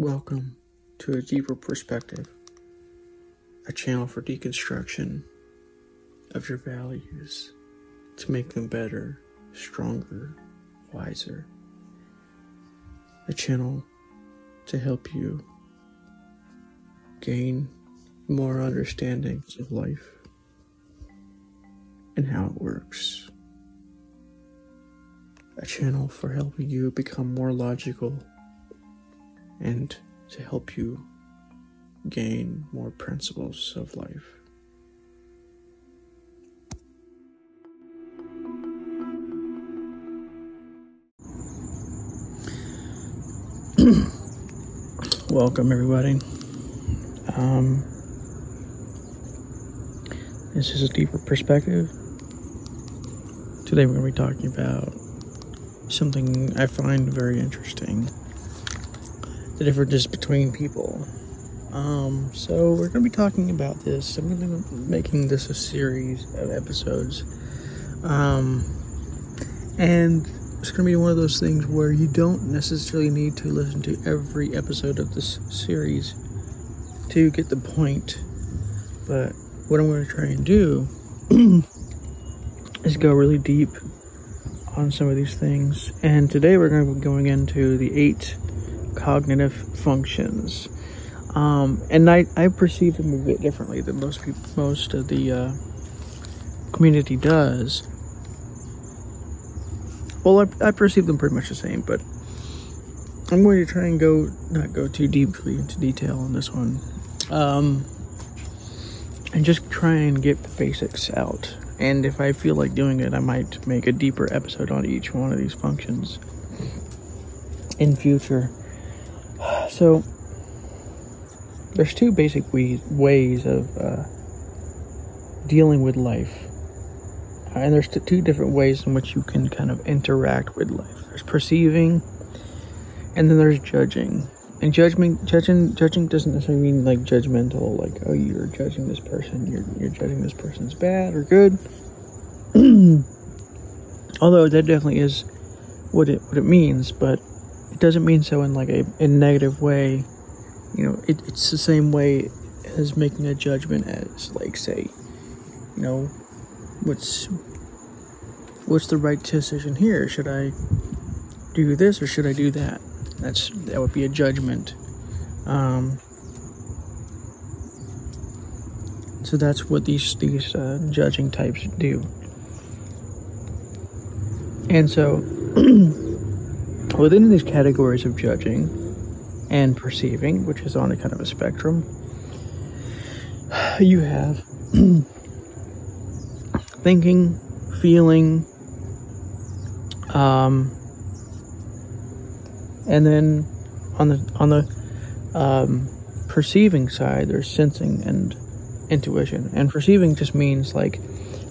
Welcome to a deeper perspective, a channel for deconstruction of your values to make them better, stronger, wiser. A channel to help you gain more understandings of life and how it works. A channel for helping you become more logical and to help you gain more principles of life. Welcome, everybody. Um, this is a deeper perspective. Today, we're going to be talking about something I find very interesting the differences between people. Um, so we're going to be talking about this. I'm going to be making this a series of episodes. Um, and it's going to be one of those things where you don't necessarily need to listen to every episode of this series to get the point. But what I'm going to try and do is go really deep on some of these things. And today we're going to be going into the eight cognitive functions. Um, and I, I perceive them a bit differently than most people, most of the uh, community does. Well, I, I perceive them pretty much the same, but I'm going to try and go not go too deeply into detail on this one, um, and just try and get the basics out. And if I feel like doing it, I might make a deeper episode on each one of these functions in future. So, there's two basic we- ways of uh, dealing with life. Uh, and there's t- two different ways in which you can kind of interact with life. There's perceiving, and then there's judging. And judgment, judging, judging doesn't necessarily mean like judgmental, like oh you're judging this person, you're you're judging this person's bad or good. Although that definitely is what it what it means, but doesn't mean so in like a, a negative way. You know, it, it's the same way as making a judgment as like say, you know, what's what's the right decision here? Should I do this or should I do that? That's that would be a judgment. Um, so that's what these these uh, judging types do. And so within these categories of judging and perceiving, which is on a kind of a spectrum, you have thinking, feeling, um, and then on the on the um, perceiving side, there's sensing and intuition. And perceiving just means like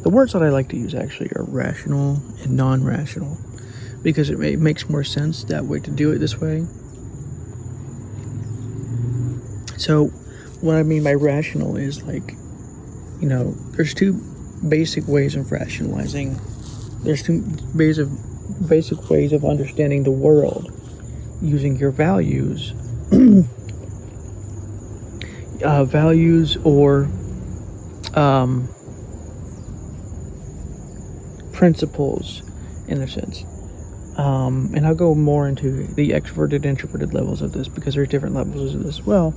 the words that I like to use actually are rational and non-rational because it, makes more sense that way to do it this way. So, what I mean by rational is like, you know, there's two basic ways of rationalizing. There's two of basic ways of understanding the world using your values. uh, values or um, principles, in a sense. Um, and I'll go more into the extroverted introverted levels of this because there's different levels of this as well.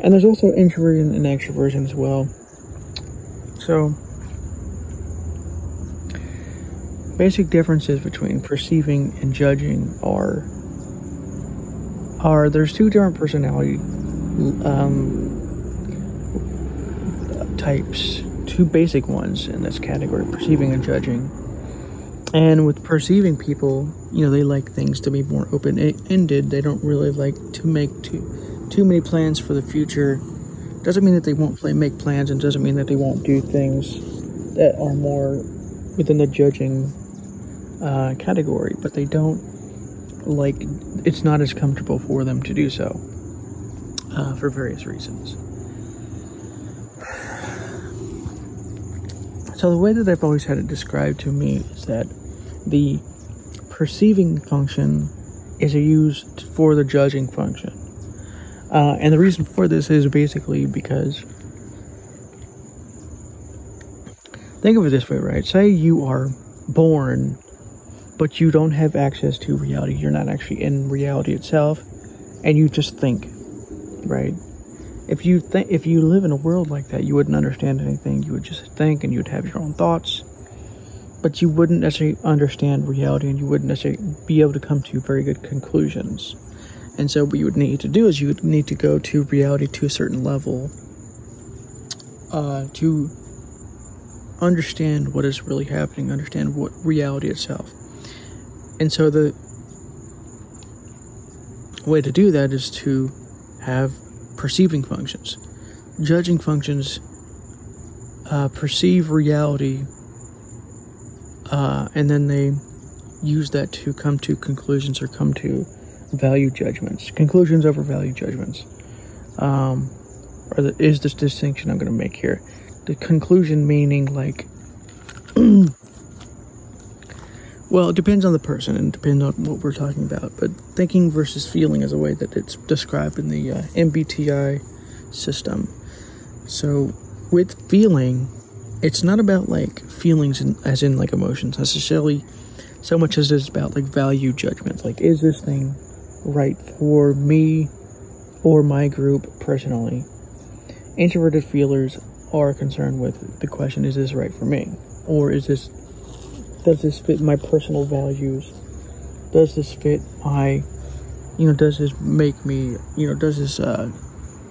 And there's also introversion and extroversion as well. So, basic differences between perceiving and judging are are there's two different personality um, types, two basic ones in this category: perceiving and judging. And with perceiving people, you know, they like things to be more open ended. They don't really like to make too too many plans for the future. Doesn't mean that they won't play make plans, and doesn't mean that they won't do things that are more within the judging uh, category. But they don't like. It's not as comfortable for them to do so uh, for various reasons. So the way that I've always had it described to me is that the perceiving function is used for the judging function. Uh, and the reason for this is basically because think of it this way, right? Say you are born, but you don't have access to reality. You're not actually in reality itself, and you just think, right? If you think, if you live in a world like that, you wouldn't understand anything. You would just think, and you'd have your own thoughts, but you wouldn't necessarily understand reality, and you wouldn't necessarily be able to come to very good conclusions. And so, what you would need to do is you would need to go to reality to a certain level uh, to understand what is really happening, understand what reality itself. And so, the way to do that is to have perceiving functions. Judging functions uh, perceive reality uh, and then they use that to come to conclusions or come to value judgments, conclusions over value judgments. Um, the, is this distinction I'm going to make here? The conclusion meaning like, well, it depends on the person and depends on what we're talking about. But thinking versus feeling is a way that it's described in the uh, MBTI system. So with feeling, it's not about like feelings in, as in like emotions necessarily so much as it's about like value judgments like is this thing right for me or my group personally. Introverted feelers are concerned with the question is this right for me? Or is this does this fit my personal values? Does this fit my you know, does this make me you know, does this uh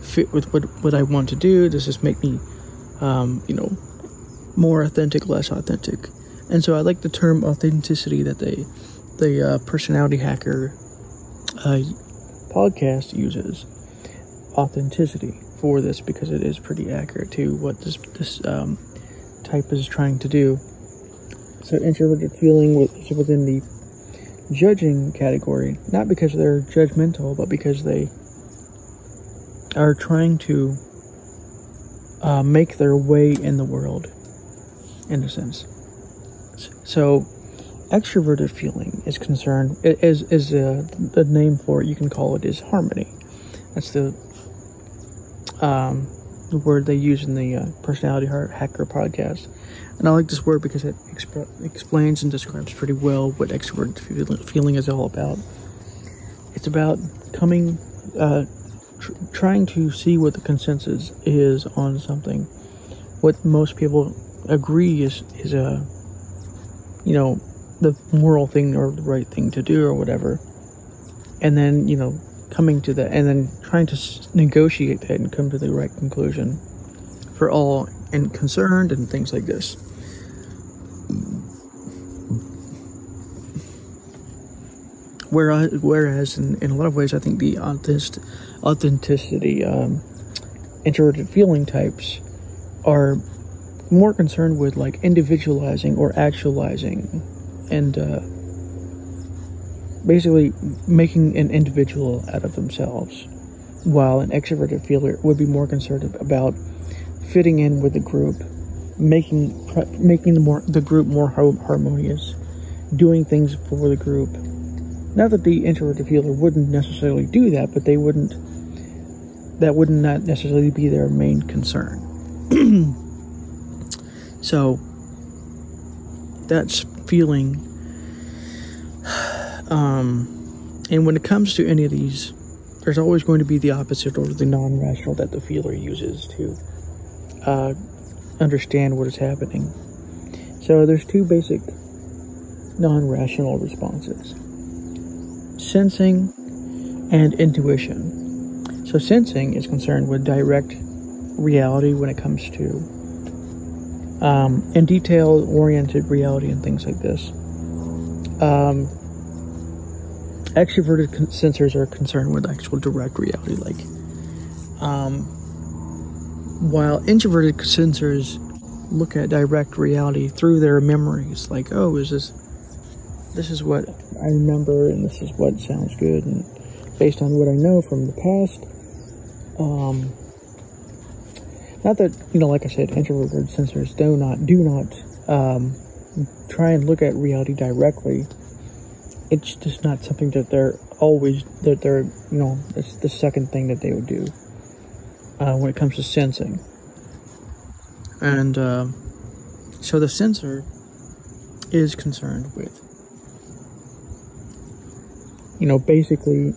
fit with what what I want to do? Does this make me um, you know, more authentic, less authentic? And so I like the term authenticity that they the uh, personality hacker uh, podcast uses authenticity for this because it is pretty accurate to what this this um, type is trying to do. So introverted feeling is within the judging category, not because they're judgmental, but because they are trying to uh, make their way in the world, in a sense. So extroverted feeling is concerned is is a, the name for it you can call it is harmony that's the um, the word they use in the uh, personality hacker podcast and i like this word because it exp- explains and describes pretty well what extroverted feeling is all about. It's about coming uh, tr- trying to see what the consensus is on something. What most people agree is is a you know the moral thing or the right thing to do or whatever. And then you know coming to that and then trying to negotiate that and come to the right conclusion for all and concerned and things like this whereas whereas in, in a lot of ways i think the authentic, authenticity um, introverted feeling types are more concerned with like individualizing or actualizing and uh, basically making an individual out of themselves, while an extroverted feeler would be more concerned about fitting in with the group, making making the more the group more harmonious, doing things for the group. Not that the introverted feeler wouldn't necessarily do that, but they wouldn't. That would not necessarily be their main concern. so that's feeling. Um, and when it comes to any of these, there's always going to be the opposite or the non rational that the feeler uses to uh, understand what is happening. So there's two basic non rational responses sensing and intuition. So, sensing is concerned with direct reality when it comes to um, and detail oriented reality and things like this. Um, extroverted sensors are concerned with actual direct reality, like, um, while introverted sensors look at direct reality through their memories, like, oh, is this, this is what I remember, and this is what sounds good, and based on what I know from the past, um, not that you know, like I said, introverted sensors do not do not um, try and look at reality directly. it's just not something that they're always that they're you know it's the second thing that they would do uh, when it comes to sensing. And uh, so the sensor is concerned with you know basically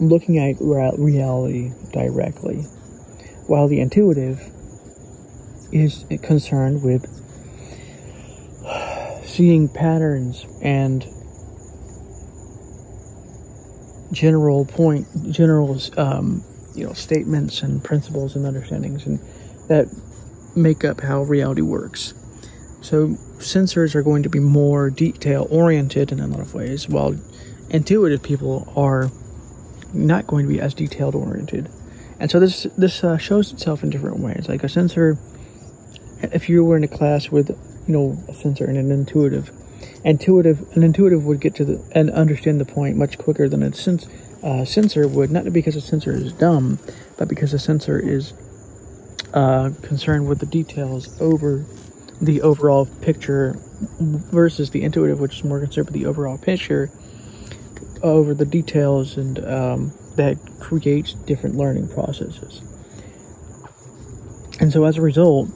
looking at reality directly while the intuitive is concerned with seeing patterns and general point, general, um, you know, statements and principles and understandings, and that make up how reality works. So sensors are going to be more detail oriented in a lot of ways, while intuitive people are not going to be as detailed oriented. And so this this uh, shows itself in different ways. Like a sensor, if you were in a class with you know a sensor and an intuitive, intuitive an intuitive would get to the and understand the point much quicker than a sense uh, sensor would. Not because the sensor is dumb, but because the sensor is uh, concerned with the details over the overall picture versus the intuitive, which is more concerned with the overall picture over the details and um, that creates different learning processes. And so as a result,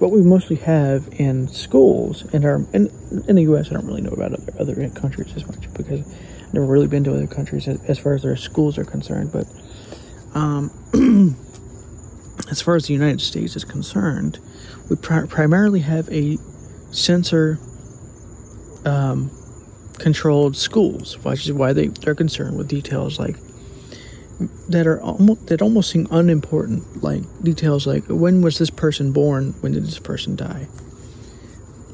what we mostly have in schools in our in, in the U.S. I don't really know about other other countries as much because never really been to other countries as, far as their schools are concerned. But um, as far as the United States is concerned, we pri- primarily have a sensor um, controlled schools, which is why they, they're concerned with details like that are almost that almost seem unimportant, like details like when was this person born, when did this person die.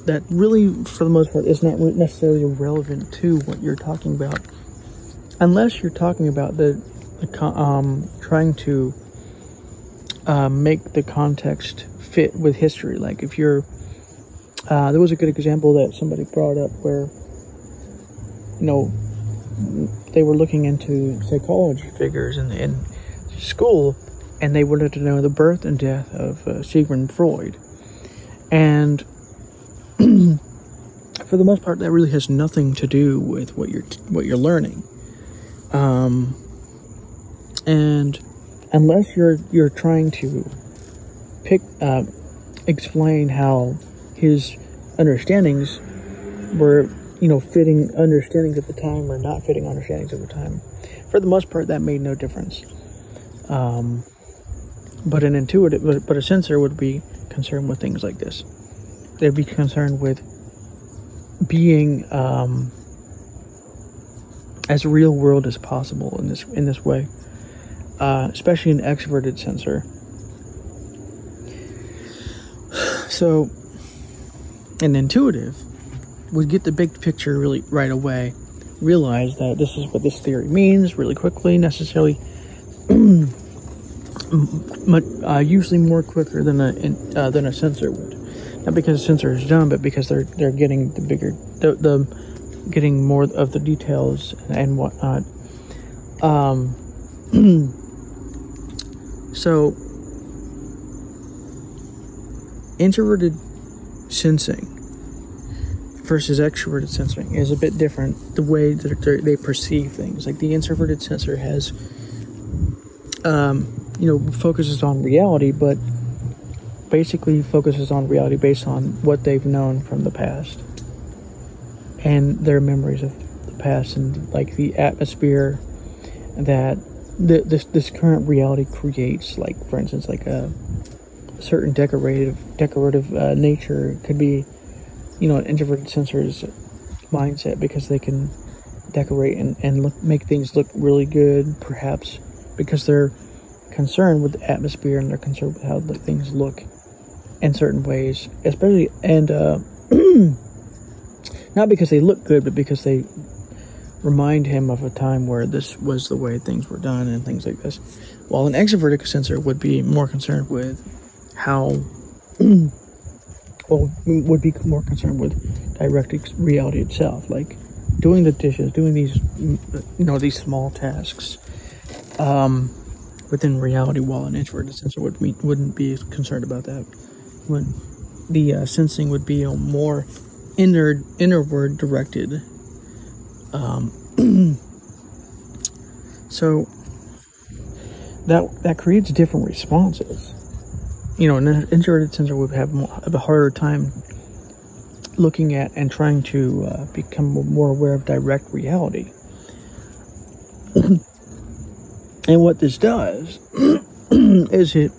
That really, for the most part, is not necessarily relevant to what you're talking about, unless you're talking about the, the um, trying to uh, make the context fit with history. Like if you're, uh, there was a good example that somebody brought up where, you know, they were looking into psychology figures in, in school, and they wanted to know the birth and death of uh, Sigmund Freud. And for the most part, that really has nothing to do with what you're what you're learning. Um, and unless you're you're trying to pick uh, explain how his understandings were you know, fitting understandings at the time or not fitting understandings at the time. For the most part, that made no difference. Um, but an intuitive, but, but a sensor would be concerned with things like this. They'd be concerned with being um, as real world as possible in this in this way, uh, especially an extroverted sensor. So, an intuitive would get the big picture really right away, realize that this is what this theory means really quickly, necessarily, uh, usually more quicker than a uh, than a sensor would. Not because a sensor is dumb, but because they're they're getting the bigger the, the getting more of the details and whatnot. Um, so introverted sensing versus extroverted sensing is a bit different. The way that they perceive things, like the introverted sensor has, um, you know, focuses on reality, but basically focuses on reality based on what they've known from the past and their memories of the past and like the atmosphere that the, this this current reality creates. Like for instance, like a certain decorative decorative uh, nature could be you know, an introverted sensor's mindset because they can decorate and, and look, make things look really good, perhaps because they're concerned with the atmosphere and they're concerned with how the things look in certain ways, especially, and uh, not because they look good, but because they remind him of a time where this was the way things were done and things like this. While an extroverted sensor would be more concerned with how well, would be more concerned with direct reality itself, like doing the dishes, doing these, you know, these small tasks um, within reality. While an introverted sensor would be, wouldn't be concerned about that. When the uh, sensing would be more inner innerward directed Um, so that that creates different responses. You know, an introverted sensor would have, more, have a harder time looking at and trying to uh, become more aware of direct reality. and what this does is it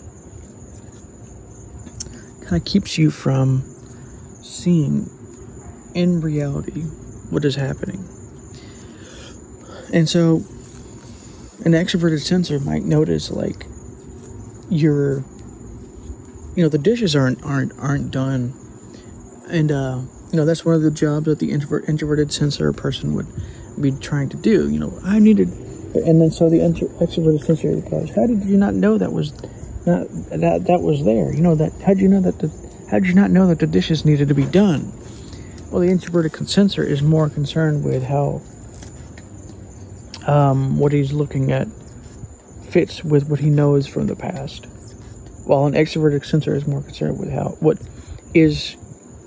kind of keeps you from seeing in reality what is happening. And so an extroverted sensor might notice like your you know the dishes aren't aren't aren't done and uh you know that's one of the jobs that the introvert introverted sensor person would be trying to do you know i needed and then so the intro, extroverted sensor goes how did you not know that was that that was there. You know that how did you know that the how did you not know that the dishes needed to be done? Well the introverted sensor is more concerned with how um, what he's looking at fits with what he knows from the past, while an extroverted sensor is more concerned with how what is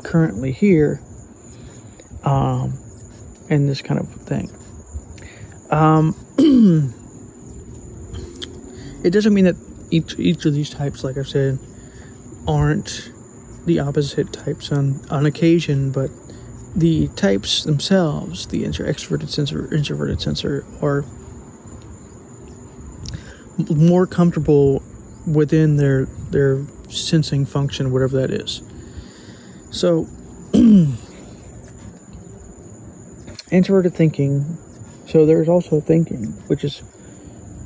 currently here, um, and this kind of thing. Um, it doesn't mean that each each of these types, like I said, aren't the opposite types on on occasion, but the types themselves, the extroverted sensor, introverted sensor, are more comfortable within their their sensing function, whatever that is. So, introverted thinking. So there's also thinking, which is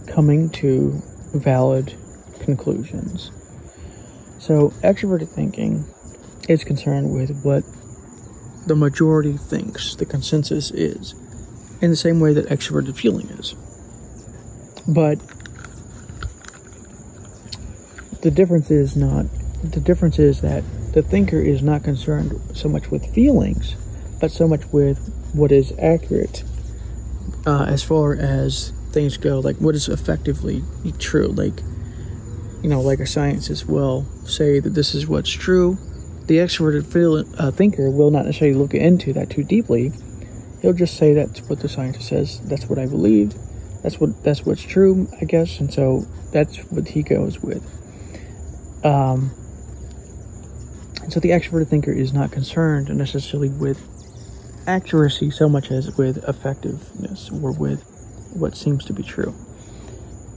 coming to valid conclusions. So extroverted thinking is concerned with what the majority thinks the consensus is, in the same way that extroverted feeling is. But the difference is not the difference is that the thinker is not concerned so much with feelings, but so much with what is accurate uh, as far as things go, like what is effectively true. Like, you know, like a scientist will say that this is what's true, the extroverted feel, uh, thinker will not necessarily look into that too deeply. He'll just say that's what the scientist says. That's what I believed. That's what that's what's true, I guess. And so that's what he goes with. Um, and so the extroverted thinker is not concerned necessarily with accuracy so much as with effectiveness or with what seems to be true.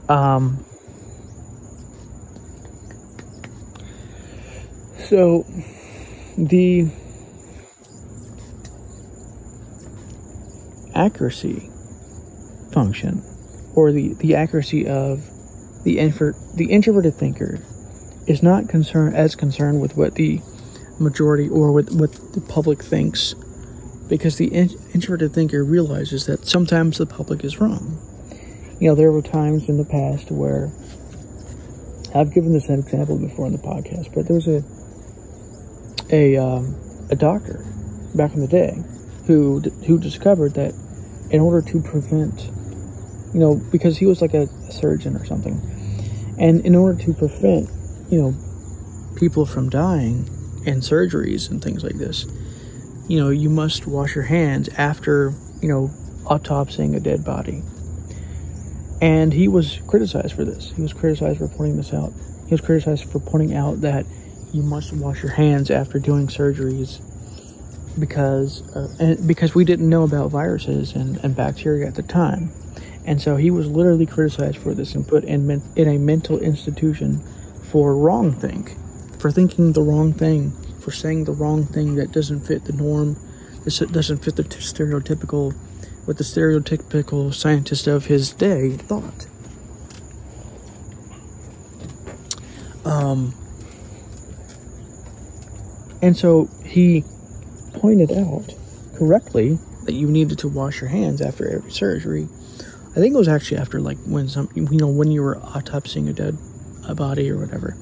Um, so the accuracy function or the, the accuracy of the intro, the introverted thinker is not concerned as concerned with what the majority or with what the public thinks because the in, introverted thinker realizes that sometimes the public is wrong. You know, there were times in the past where I've given this example before in the podcast, but there was a a um, a doctor back in the day who who discovered that in order to prevent, you know, because he was like a, a surgeon or something, and in order to prevent, you know, people from dying and surgeries and things like this, you know, you must wash your hands after, you know, autopsying a dead body. And he was criticized for this. He was criticized for pointing this out. He was criticized for pointing out that you must wash your hands after doing surgeries because uh, because we didn't know about viruses and, and bacteria at the time. And so he was literally criticized for this and put in, in a mental institution for wrong think, for thinking the wrong thing, for saying the wrong thing that doesn't fit the norm, this doesn't fit the stereotypical, what the stereotypical scientist of his day thought. Um, and so he pointed out correctly that you needed to wash your hands after every surgery. I think it was actually after like when some you know when you were autopsying a dead a body or whatever.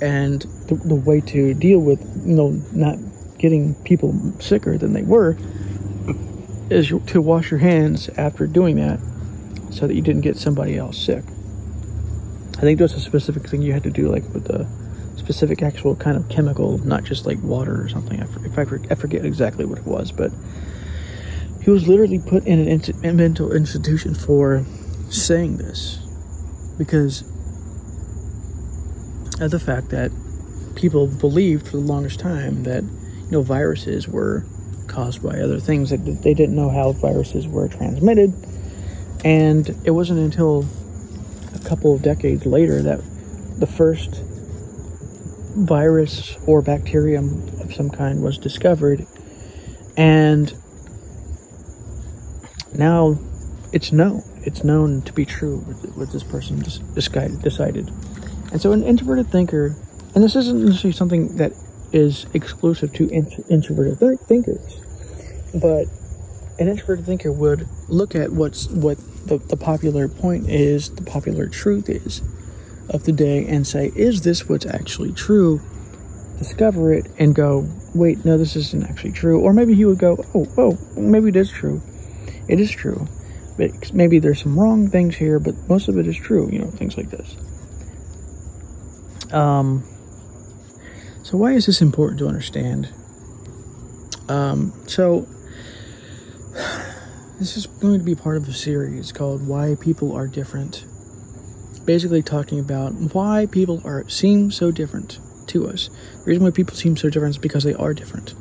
And the, the way to deal with you know not getting people sicker than they were is to wash your hands after doing that so that you didn't get somebody else sick. I think there was a specific thing you had to do like with the specific actual kind of chemical, not just like water or something. I, if I, I forget exactly what it was, but he was literally put in an mental institution for saying this because of the fact that people believed for the longest time that you know viruses were caused by other things that they didn't know how viruses were transmitted and it wasn't until a couple of decades later that the first virus or bacterium of some kind was discovered. And now it's known it's known to be true what, this person decided. And so an introverted thinker and this isn't necessarily something that is exclusive to introverted th- thinkers, but an introverted thinker would look at what's what the, the popular point is, the popular truth is of the day, and say, is this what's actually true? Discover it and go, wait, no, this isn't actually true. Or maybe he would go, oh, oh, maybe it is true. It is true. But maybe there's some wrong things here, but most of it is true, you know, things like this. Um, so, why is this important to understand? Um, so, this is going to be part of a series called Why People Are Different. Basically, talking about why people are seem so different to us. The reason why people seem so different is because they are different.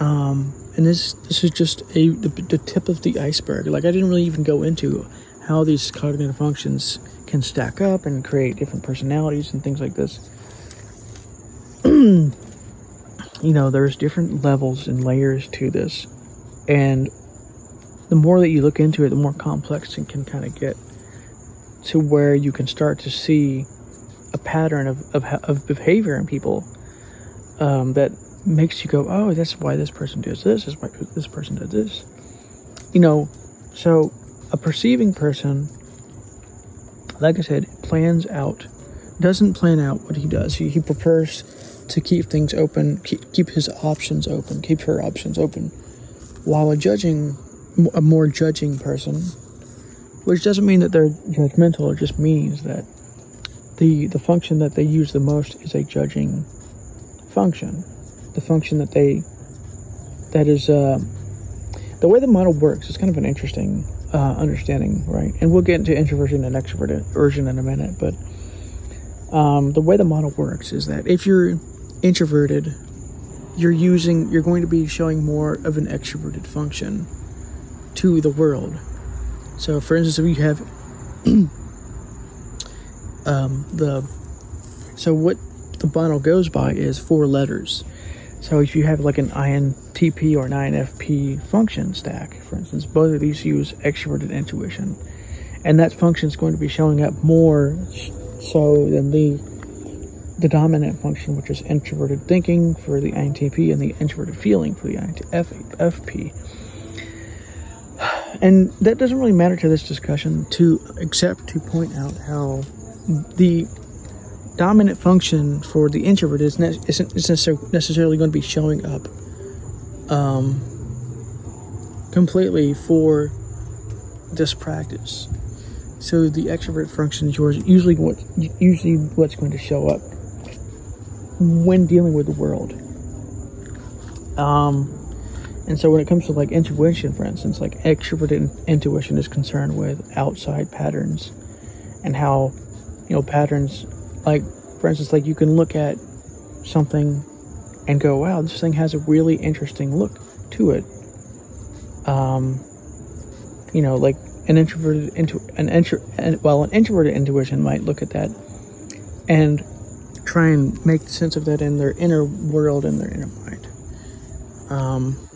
Um, and this this is just a the, the tip of the iceberg. Like I didn't really even go into how these cognitive functions can stack up and create different personalities and things like this. you know, there's different levels and layers to this. And the more that you look into it, the more complex it can kind of get to where you can start to see a pattern of, of, of behavior in people um, that makes you go, oh, that's why this person does this, is why this person does this. You know, so a perceiving person, like I said, plans out, doesn't plan out what he does. He, he prefers to keep things open, keep, keep his options open, keep her options open, while a judging, a more judging person, which doesn't mean that they're judgmental. It just means that the the function that they use the most is a judging function, the function that they that is uh, the way the model works. Is kind of an interesting uh, understanding, right? And we'll get into introversion and extroversion in a minute, but. Um, the way the model works is that if you're introverted, you're using you're going to be showing more of an extroverted function to the world. So, for instance, if you have um, the so what the bundle goes by is four letters. So if you have like an INTP or an INFP function stack, for instance, both of these use extroverted intuition, and that function is going to be showing up more so than the the dominant function, which is introverted thinking for the INTP and the introverted feeling for the INTFP. And that doesn't really matter to this discussion to except to point out how the dominant function for the introvert is ne- isn't necessarily going to be showing up um, completely for this practice. So the extrovert function is yours usually what usually what's going to show up when dealing with the world. Um, and so when it comes to like intuition, for instance, like extroverted intuition is concerned with outside patterns and how, you know, patterns, like, for instance, like you can look at something and go, wow, this thing has a really interesting look to it. Um, you know, like an introverted into an intro, well, an introverted intuition might look at that and try and make sense of that in their inner world and their inner mind. Um,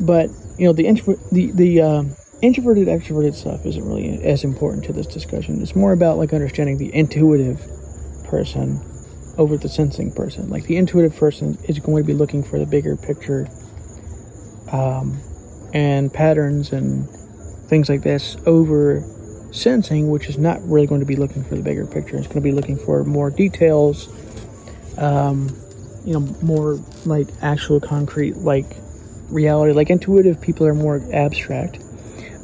but you know, the the the uh, introverted extroverted stuff isn't really as important to this discussion. It's more about like understanding the intuitive person over the sensing person. Like the intuitive person is going to be looking for the bigger picture, um, and patterns and things like this over sensing, which is not really going to be looking for the bigger picture. It's going to be looking for more details, um, you know, more like actual concrete, like reality. Like intuitive people are more abstract,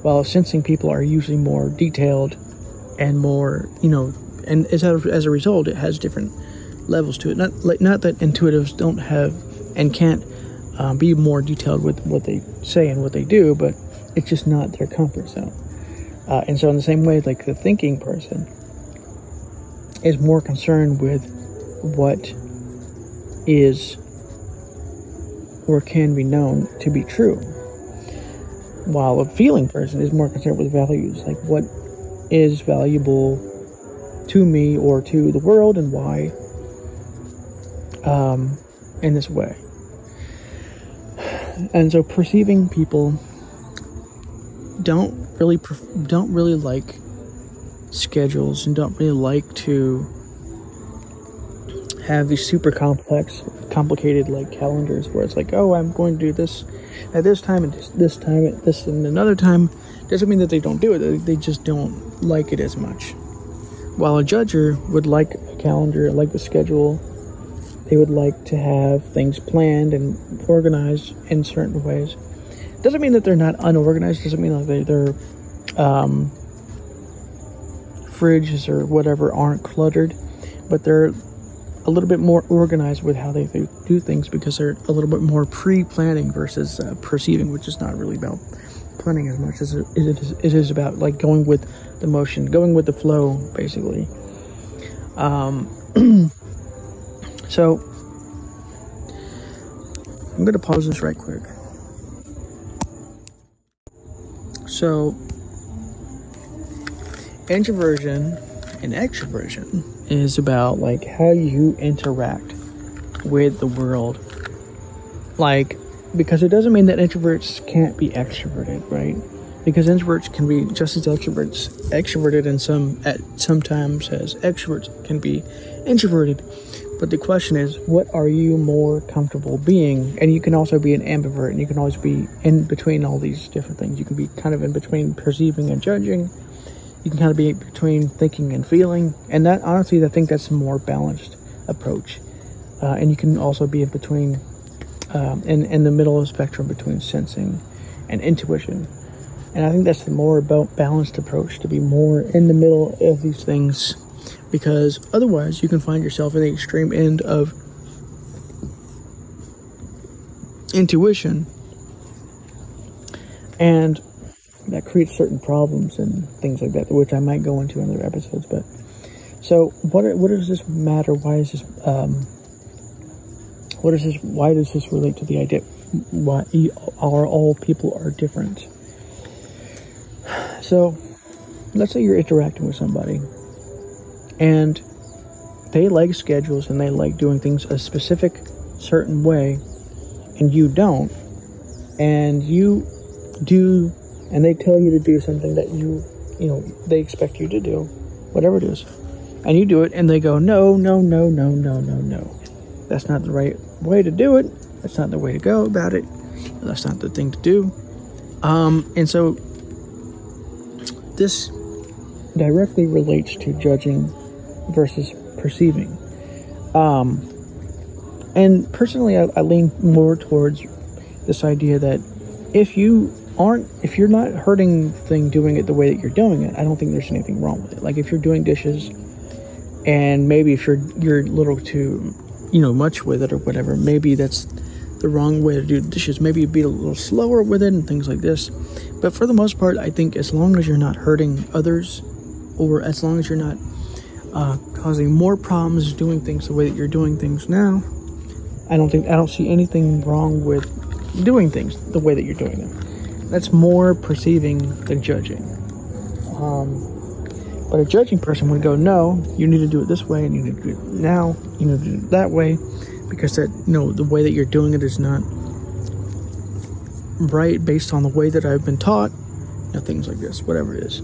while sensing people are usually more detailed and more, you know, and as a, as a result, it has different levels to it. Not like not that intuitives don't have and can't um, be more detailed with what they say and what they do, but it's just not their comfort zone. Uh, and so, in the same way, like the thinking person is more concerned with what is or can be known to be true, while a feeling person is more concerned with values, like what is valuable to me or to the world and why um, in this way. And so perceiving people don't really don't really like schedules and don't really like to have these super complex complicated like calendars where it's like oh i'm going to do this at this time and this time at this and another time doesn't mean that they don't do it. They just don't like it as much. While a judger would like a calendar like the schedule they would like to have things planned and organized in certain ways. Doesn't mean that they're not unorganized. Doesn't mean that their um, fridges or whatever aren't cluttered but they're a little bit more organized with how they do things because they're a little bit more pre-planning versus uh, perceiving, which is not really about planning as much as it is, it is about like going with the motion, going with the flow, basically. Um, so I'm going to pause this right quick. So introversion and extroversion is about like how you interact with the world. Like, because it doesn't mean that introverts can't be extroverted, right? Because introverts can be just as extroverts extroverted and some at sometimes as extroverts can be introverted. But the question is, what are you more comfortable being? And you can also be an ambivert, and you can always be in between all these different things. You can be kind of in between perceiving and judging you can kind of be between thinking and feeling and that honestly i think that's a more balanced approach. Uh, and you can also be in between um, in, in the middle of the spectrum between sensing and intuition. And i think that's the more balanced approach to be more in the middle of these things because otherwise you can find yourself in the extreme end of intuition and that creates certain problems and things like that, which I might go into in other episodes. But so, what what does this matter? Why is this? Um, what is this? Why does this relate to the idea? Why are all people are different? So, let's say you're interacting with somebody, and they like schedules and they like doing things a specific certain way, and you don't, and you do and they tell you to do something that you, you know, they expect you to do, whatever it is, and you do it, and they go, no, no, no, no, no, no, no. That's not the right way to do it. That's not the way to go about it. That's not the thing to do. Um, and so this directly relates to judging versus perceiving. Um, and personally, I, I lean more towards this idea that if you aren't if you're not hurting the thing doing it the way that you're doing it, I don't think there's anything wrong with it. Like if you're doing dishes and maybe if you're you're a little too you know much with it or whatever, maybe that's the wrong way to do dishes. Maybe you be a little slower with it and things like this. But for the most part, I think as long as you're not hurting others or as long as you're not uh, causing more problems doing things the way that you're doing things now, I don't think I don't see anything wrong with doing things the way that you're doing them that's more perceiving than judging. Um, but a judging person would go, no, you need to do it this way, and you need to do it now, you need to do it that way, because that you know the way that you're doing it is not right based on the way that I've been taught. You know, things like this, whatever it is.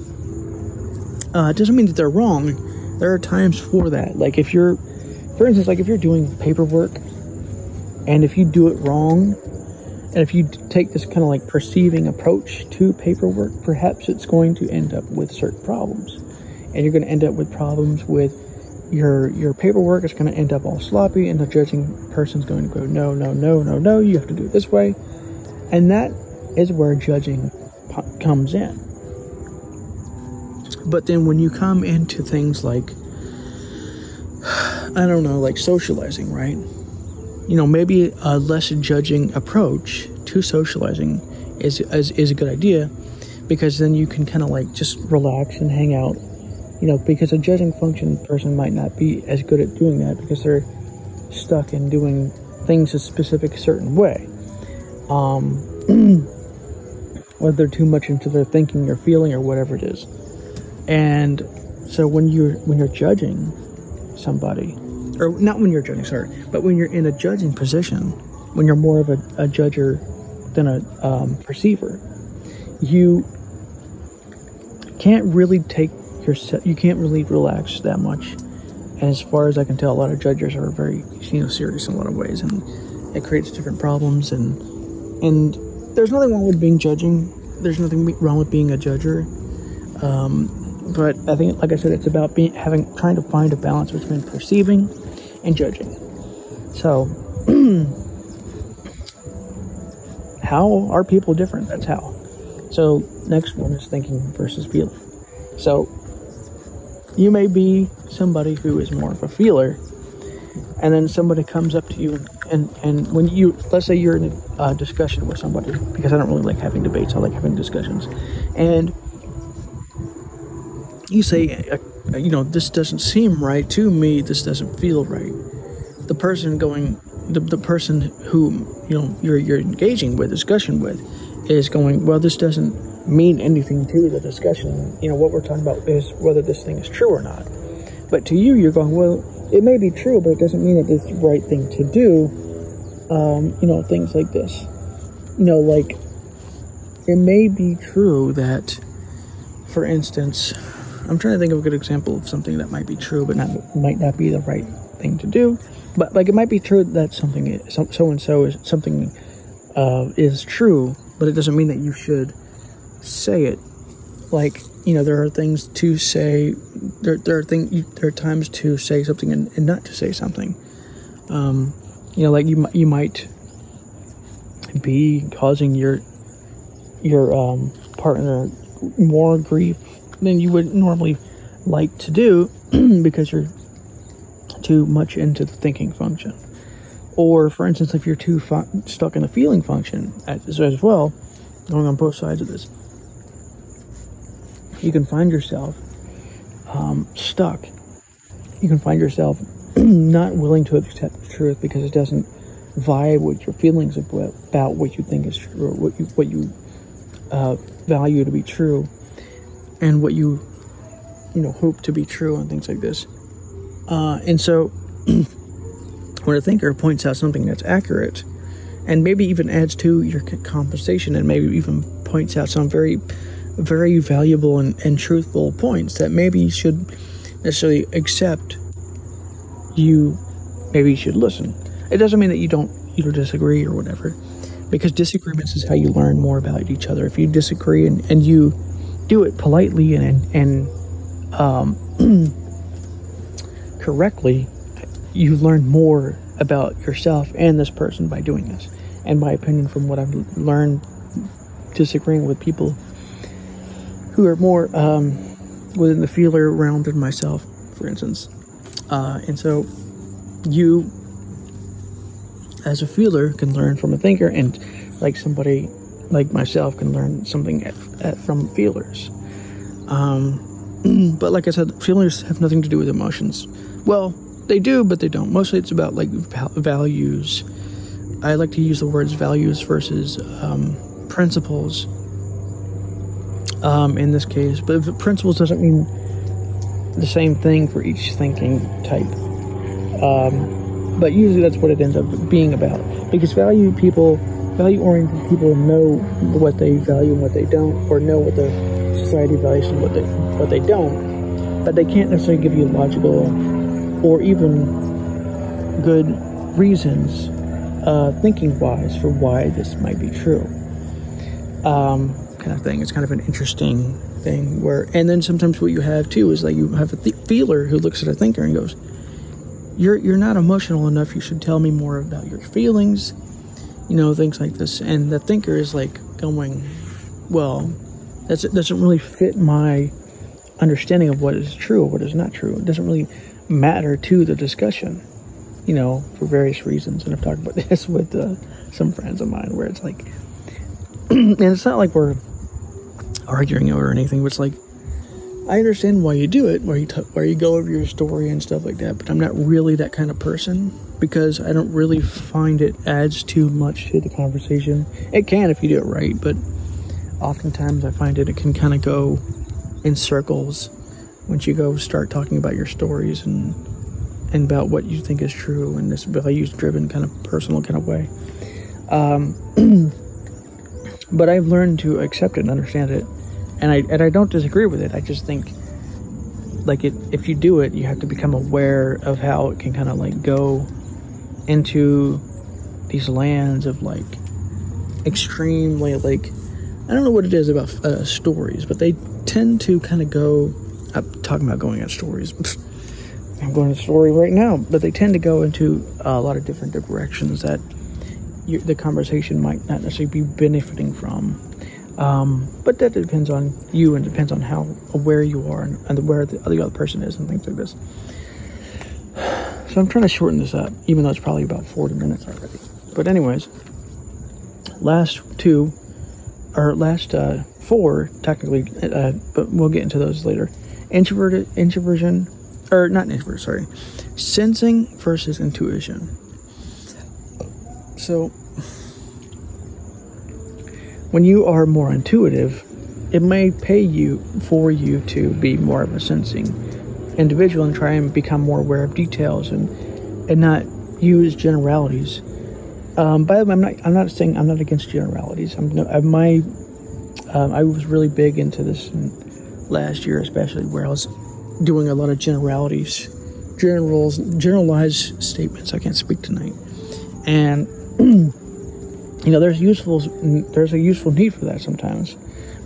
Uh, it doesn't mean that they're wrong. There are times for that. Like if you're, for instance, like if you're doing paperwork, and if you do it wrong, and if you take this kind of like perceiving approach to paperwork, perhaps it's going to end up with certain problems. And you're going to end up with problems with your your paperwork is going to end up all sloppy and the judging person's going to go no no no no no you have to do it this way. And that is where judging comes in. But then when you come into things like i don't know like socializing right you know, maybe a less judging approach to socializing is, is, is a good idea because then you can kind of like just relax and hang out, you know, because a judging function person might not be as good at doing that because they're stuck in doing things a specific certain way. Um, whether they're too much into their thinking or feeling or whatever it is. And so when you're when you're judging somebody, or not when you're judging, sorry, but when you're in a judging position, when you're more of a, a judger than a um, perceiver, you can't really take yourself, you can't really relax that much. And as far as I can tell, a lot of judges are very, you know, serious in a lot of ways, and it creates different problems. And and there's nothing wrong with being judging. There's nothing wrong with being a judger. Um, but I think, like I said, it's about being having trying to find a balance between perceiving and judging. So, how are people different? That's how. So, next one is thinking versus feeling. So, you may be somebody who is more of a feeler, and then somebody comes up to you, and, and when you, let's say you're in a discussion with somebody, because I don't really like having debates, I like having discussions, and you say, uh, you know, this doesn't seem right to me, this doesn't feel right. The person going, the, the person who, you know, you're, you're engaging with, discussion with, is going, well, this doesn't mean anything to the discussion. You know, what we're talking about is whether this thing is true or not. But to you, you're going, well, it may be true, but it doesn't mean that it's the right thing to do. Um, you know, things like this. You know, like, it may be true that, for instance, I'm trying to think of a good example of something that might be true, but not might not be the right thing to do. But like it might be true that something so and so is something uh, is true, but it doesn't mean that you should say it. Like you know, there are things to say. There there are things. There are times to say something and, and not to say something. Um, you know, like you you might be causing your your um, partner more grief than you would normally like to do because you're too much into the thinking function. Or, for instance, if you're too fu- stuck in the feeling function as, as well, going on both sides of this, you can find yourself um, stuck. You can find yourself not willing to accept the truth because it doesn't vibe with your feelings about what you think is true, or what you what you uh, value to be true and what you you know hope to be true and things like this. Uh, and so when a thinker points out something that's accurate and maybe even adds to your conversation and maybe even points out some very very valuable and, and truthful points that maybe you should necessarily accept you maybe you should listen. It doesn't mean that you don't you don't disagree or whatever because disagreements is how you learn more about each other. If you disagree and, and you do it politely and and um, correctly, you learn more about yourself and this person by doing this. And my opinion, from what I've learned, disagreeing with people who are more um, within the feeler realm than myself, for instance. Uh, and so, you, as a feeler, can learn from a thinker, and like somebody like myself can learn something at, at, from feelers. Um, but like I said, feelers have nothing to do with emotions. Well, they do, but they don't. Mostly it's about like values. I like to use the words values versus um, principles um, in this case. But principles doesn't mean the same thing for each thinking type. Um, but usually that's what it ends up being about. Because value people value oriented people know what they value and what they don't, or know what the society values and what they what they don't, but they can't necessarily give you logical or even good reasons, uh, thinking wise, for why this might be true. Um, kind of thing. It's kind of an interesting thing where, and then sometimes what you have too is like you have a th- feeler who looks at a thinker and goes, "You're you're not emotional enough. You should tell me more about your feelings." you know, things like this. And the thinker is like going, well, that's, it doesn't really fit my understanding of what is true or what is not true. It doesn't really matter to the discussion. you know, for various reasons. And I've talked about this with uh, some friends of mine where it's like, and it's not like we're arguing over anything, but it's like, I understand why you do it, where you t- you go over your story and stuff like that. But I'm not really that kind of person because I don't really find it adds too much to the conversation. It can if you do it right, but oftentimes I find it it can kind of go in circles once you go start talking about your stories and and about what you think is true in this values driven kind of personal kind of way. Um, but I've learned to accept it and understand it and I and I don't disagree with it. I just think like it if you do it, you have to become aware of how it can kind of like go into these lands of like extremely like I don't know what it is about uh, stories, but they tend to kind of go. I'm talking about going at stories. I'm going to story right now, but they tend to go into a lot of different directions that you, the conversation might not necessarily be benefiting from. Um, but that depends on you and depends on how aware you are and, and where the, the other person is and things like this. So I'm trying to shorten this up, even though it's probably about 40 minutes already. But anyways, last two, or last uh, four technically, uh, but we'll get into those later. Introverted, introversion, or not introvert, sorry, sensing versus intuition. So when you are more intuitive, it may pay you for you to be more of a sensing individual and try and become more aware of details and and not use generalities. Um, by the way, I'm not I'm not saying I'm not against generalities. I'm no, uh, my um, I was really big into this last year, especially where I was doing a lot of generalities, generals, generalized statements. I can't speak tonight, and you know, there's useful there's a useful need for that sometimes,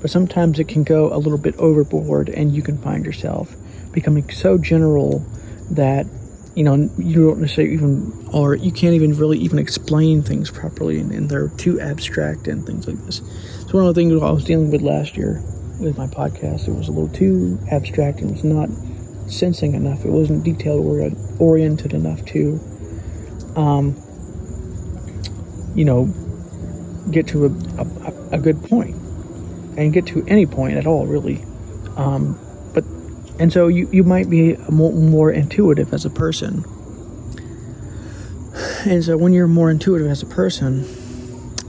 but sometimes it can go a little bit overboard, and you can find yourself becoming so general that you know you don't necessarily even or you can't even really even explain things properly and, and, they're too abstract and things like this. It's one of the things i was dealing with last year with my podcast it was a little too abstract and was not sensing enough. It wasn't detailed or oriented enough to um, you know get to a, a, a, good point and get to any point at all really. Um, but and so you, you might be more, more intuitive as a person. And so when you're more intuitive as a person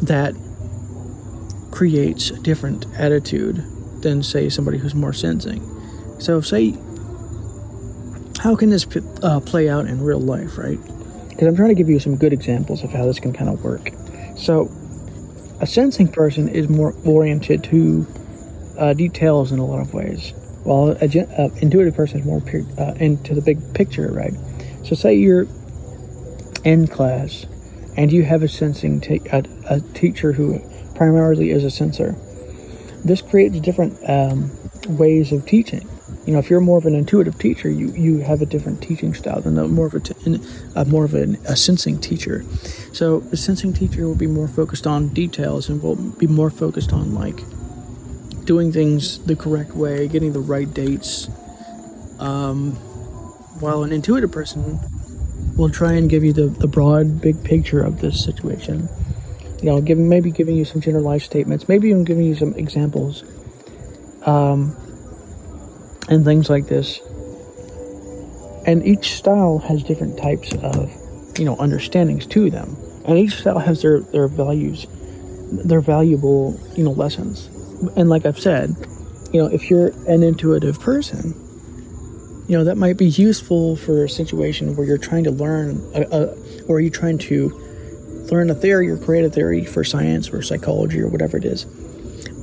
that creates a different attitude than say somebody who's more sensing. So say how can this uh, play out in real life right? Because i'm trying to give you some good examples of how this can kind of work. So a sensing person is more oriented to uh, details in a lot of ways, while a uh, intuitive person is more uh, into the big picture, right? So, say you're in class and you have a sensing a, teacher who primarily is a sensor. This creates different um, ways of teaching. You know, if you're more of an intuitive teacher, you, you have a different teaching style than a more of a, t- a more of an, a sensing teacher. So a sensing teacher will be more focused on details and will be more focused on like doing things the correct way, getting the right dates. Um, while an intuitive person will try and give you the, the broad, big picture of this situation. You know, giving maybe giving you some generalized statements, maybe even giving you some examples. Um, and things like this. And each style has different types of, you know, understandings to them. And each style has their, their values, their valuable, you know, lessons. And like I've said, you know, if you're an intuitive person, you know, that might be useful for a situation where you're trying to learn, a, a, or you're trying to learn a theory or create a theory for science or psychology or whatever it is.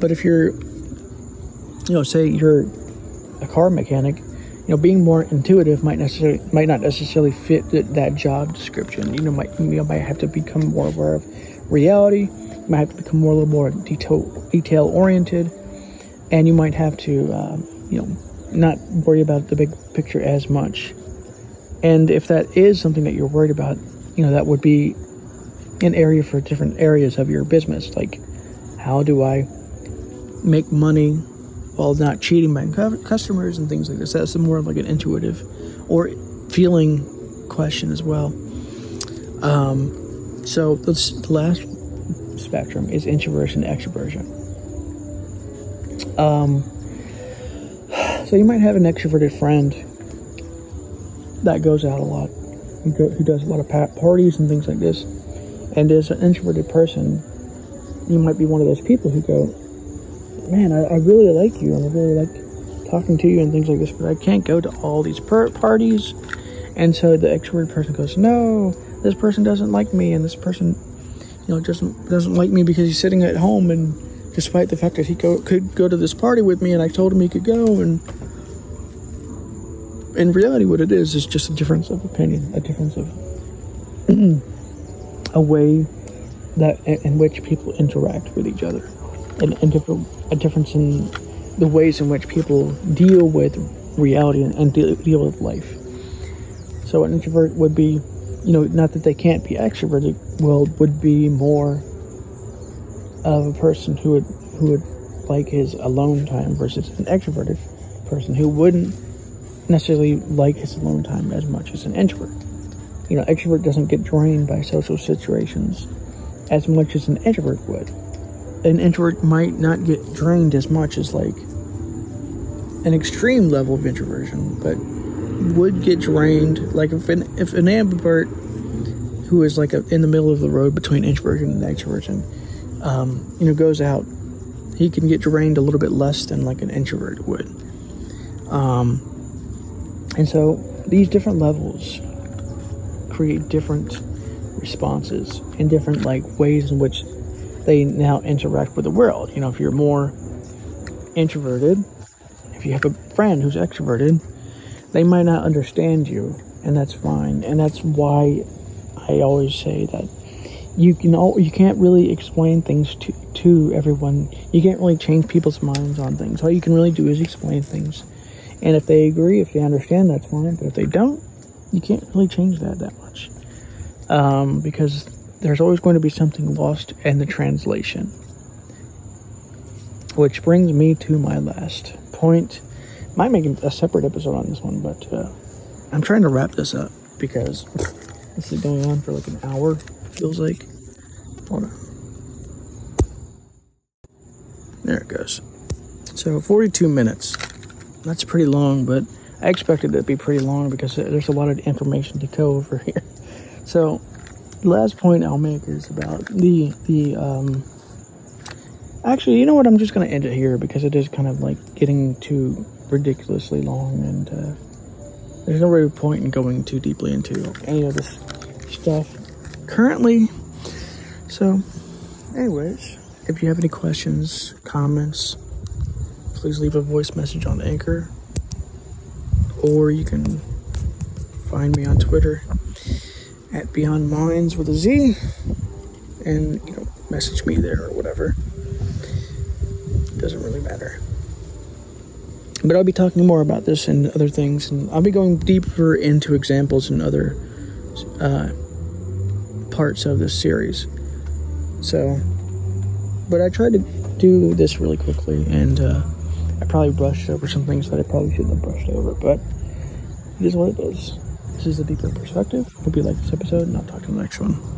But if you're, you know, say you're a car mechanic, you know, being more intuitive might necessarily might not necessarily fit that, that job description. You know, might you know, might have to become more aware of reality. You might have to become more a little more detail detail oriented, and you might have to um, you know not worry about the big picture as much. And if that is something that you're worried about, you know, that would be an area for different areas of your business. Like, how do I make money while not cheating my customers and things like this. That's more of like an intuitive or feeling question as well. Um, so the last spectrum is introversion, extroversion. Um, so you might have an extroverted friend that goes out a lot, who, who does a lot of parties and things like this, and as an introverted person, you might be one of those people who go, "Man, I, I really like you, and I really like talking to you and things like this, but I can't go to all these per- parties." And so the extroverted person goes, "No, this person doesn't like me, and this person, you know, doesn't doesn't like me because he's sitting at home and." Despite the fact that he go, could go to this party with me, and I told him he could go, and in reality, what it is is just a difference of opinion, a difference of a way that in which people interact with each other, and, different, a difference in the ways in which people deal with reality and, and deal, deal with life. So an introvert would be, you know, not that they can't be extroverted, well, would be more of a person who would who would like his alone time versus an extroverted person who wouldn't necessarily like his alone time as much as an introvert. You know, extrovert doesn't get drained by social situations as much as an introvert would. An introvert might not get drained as much as like an extreme level of introversion, but would get drained like if an if an ambivert who is like a, in the middle of the road between introversion and extroversion um, you know, goes out, he can get drained a little bit less than like an introvert would. Um, and so these different levels create different responses and different like ways in which they now interact with the world. You know, if you're more introverted, if you have a friend who's extroverted, they might not understand you, and that's fine. And that's why I always say that you can all, you can't really explain things to to everyone. You can't really change people's minds on things. All you can really do is explain things. And if they agree, if they understand, that's fine. But if they don't, you can't really change that that much. Um, because there's always going to be something lost in the translation. Which brings me to my last point. Might make a separate episode on this one, but uh, I'm trying to wrap this up because this is going on for like an hour feels like. Hold on. There it goes. So 42 minutes. That's pretty long, but I expected it to be pretty long because there's a lot of information to go over here. So the last point I'll make is about the the um actually you know what I'm just gonna end it here because it is kind of like getting too ridiculously long and uh, there's no real point in going too deeply into any of this stuff currently. So, anyways, if you have any questions, comments, please leave a voice message on Anchor. Or you can find me on Twitter at Beyond Minds with a Z and, you know, message me there or whatever. Doesn't really matter. But I'll be talking more about this and other things, and I'll be going deeper into examples and other uh, parts of this series. So, but I tried to do this really quickly, and uh, I probably brushed over some things that I probably shouldn't have brushed over, but it is what it is. This is the deeper perspective. Hope you like this episode, and I'll talk to the next one.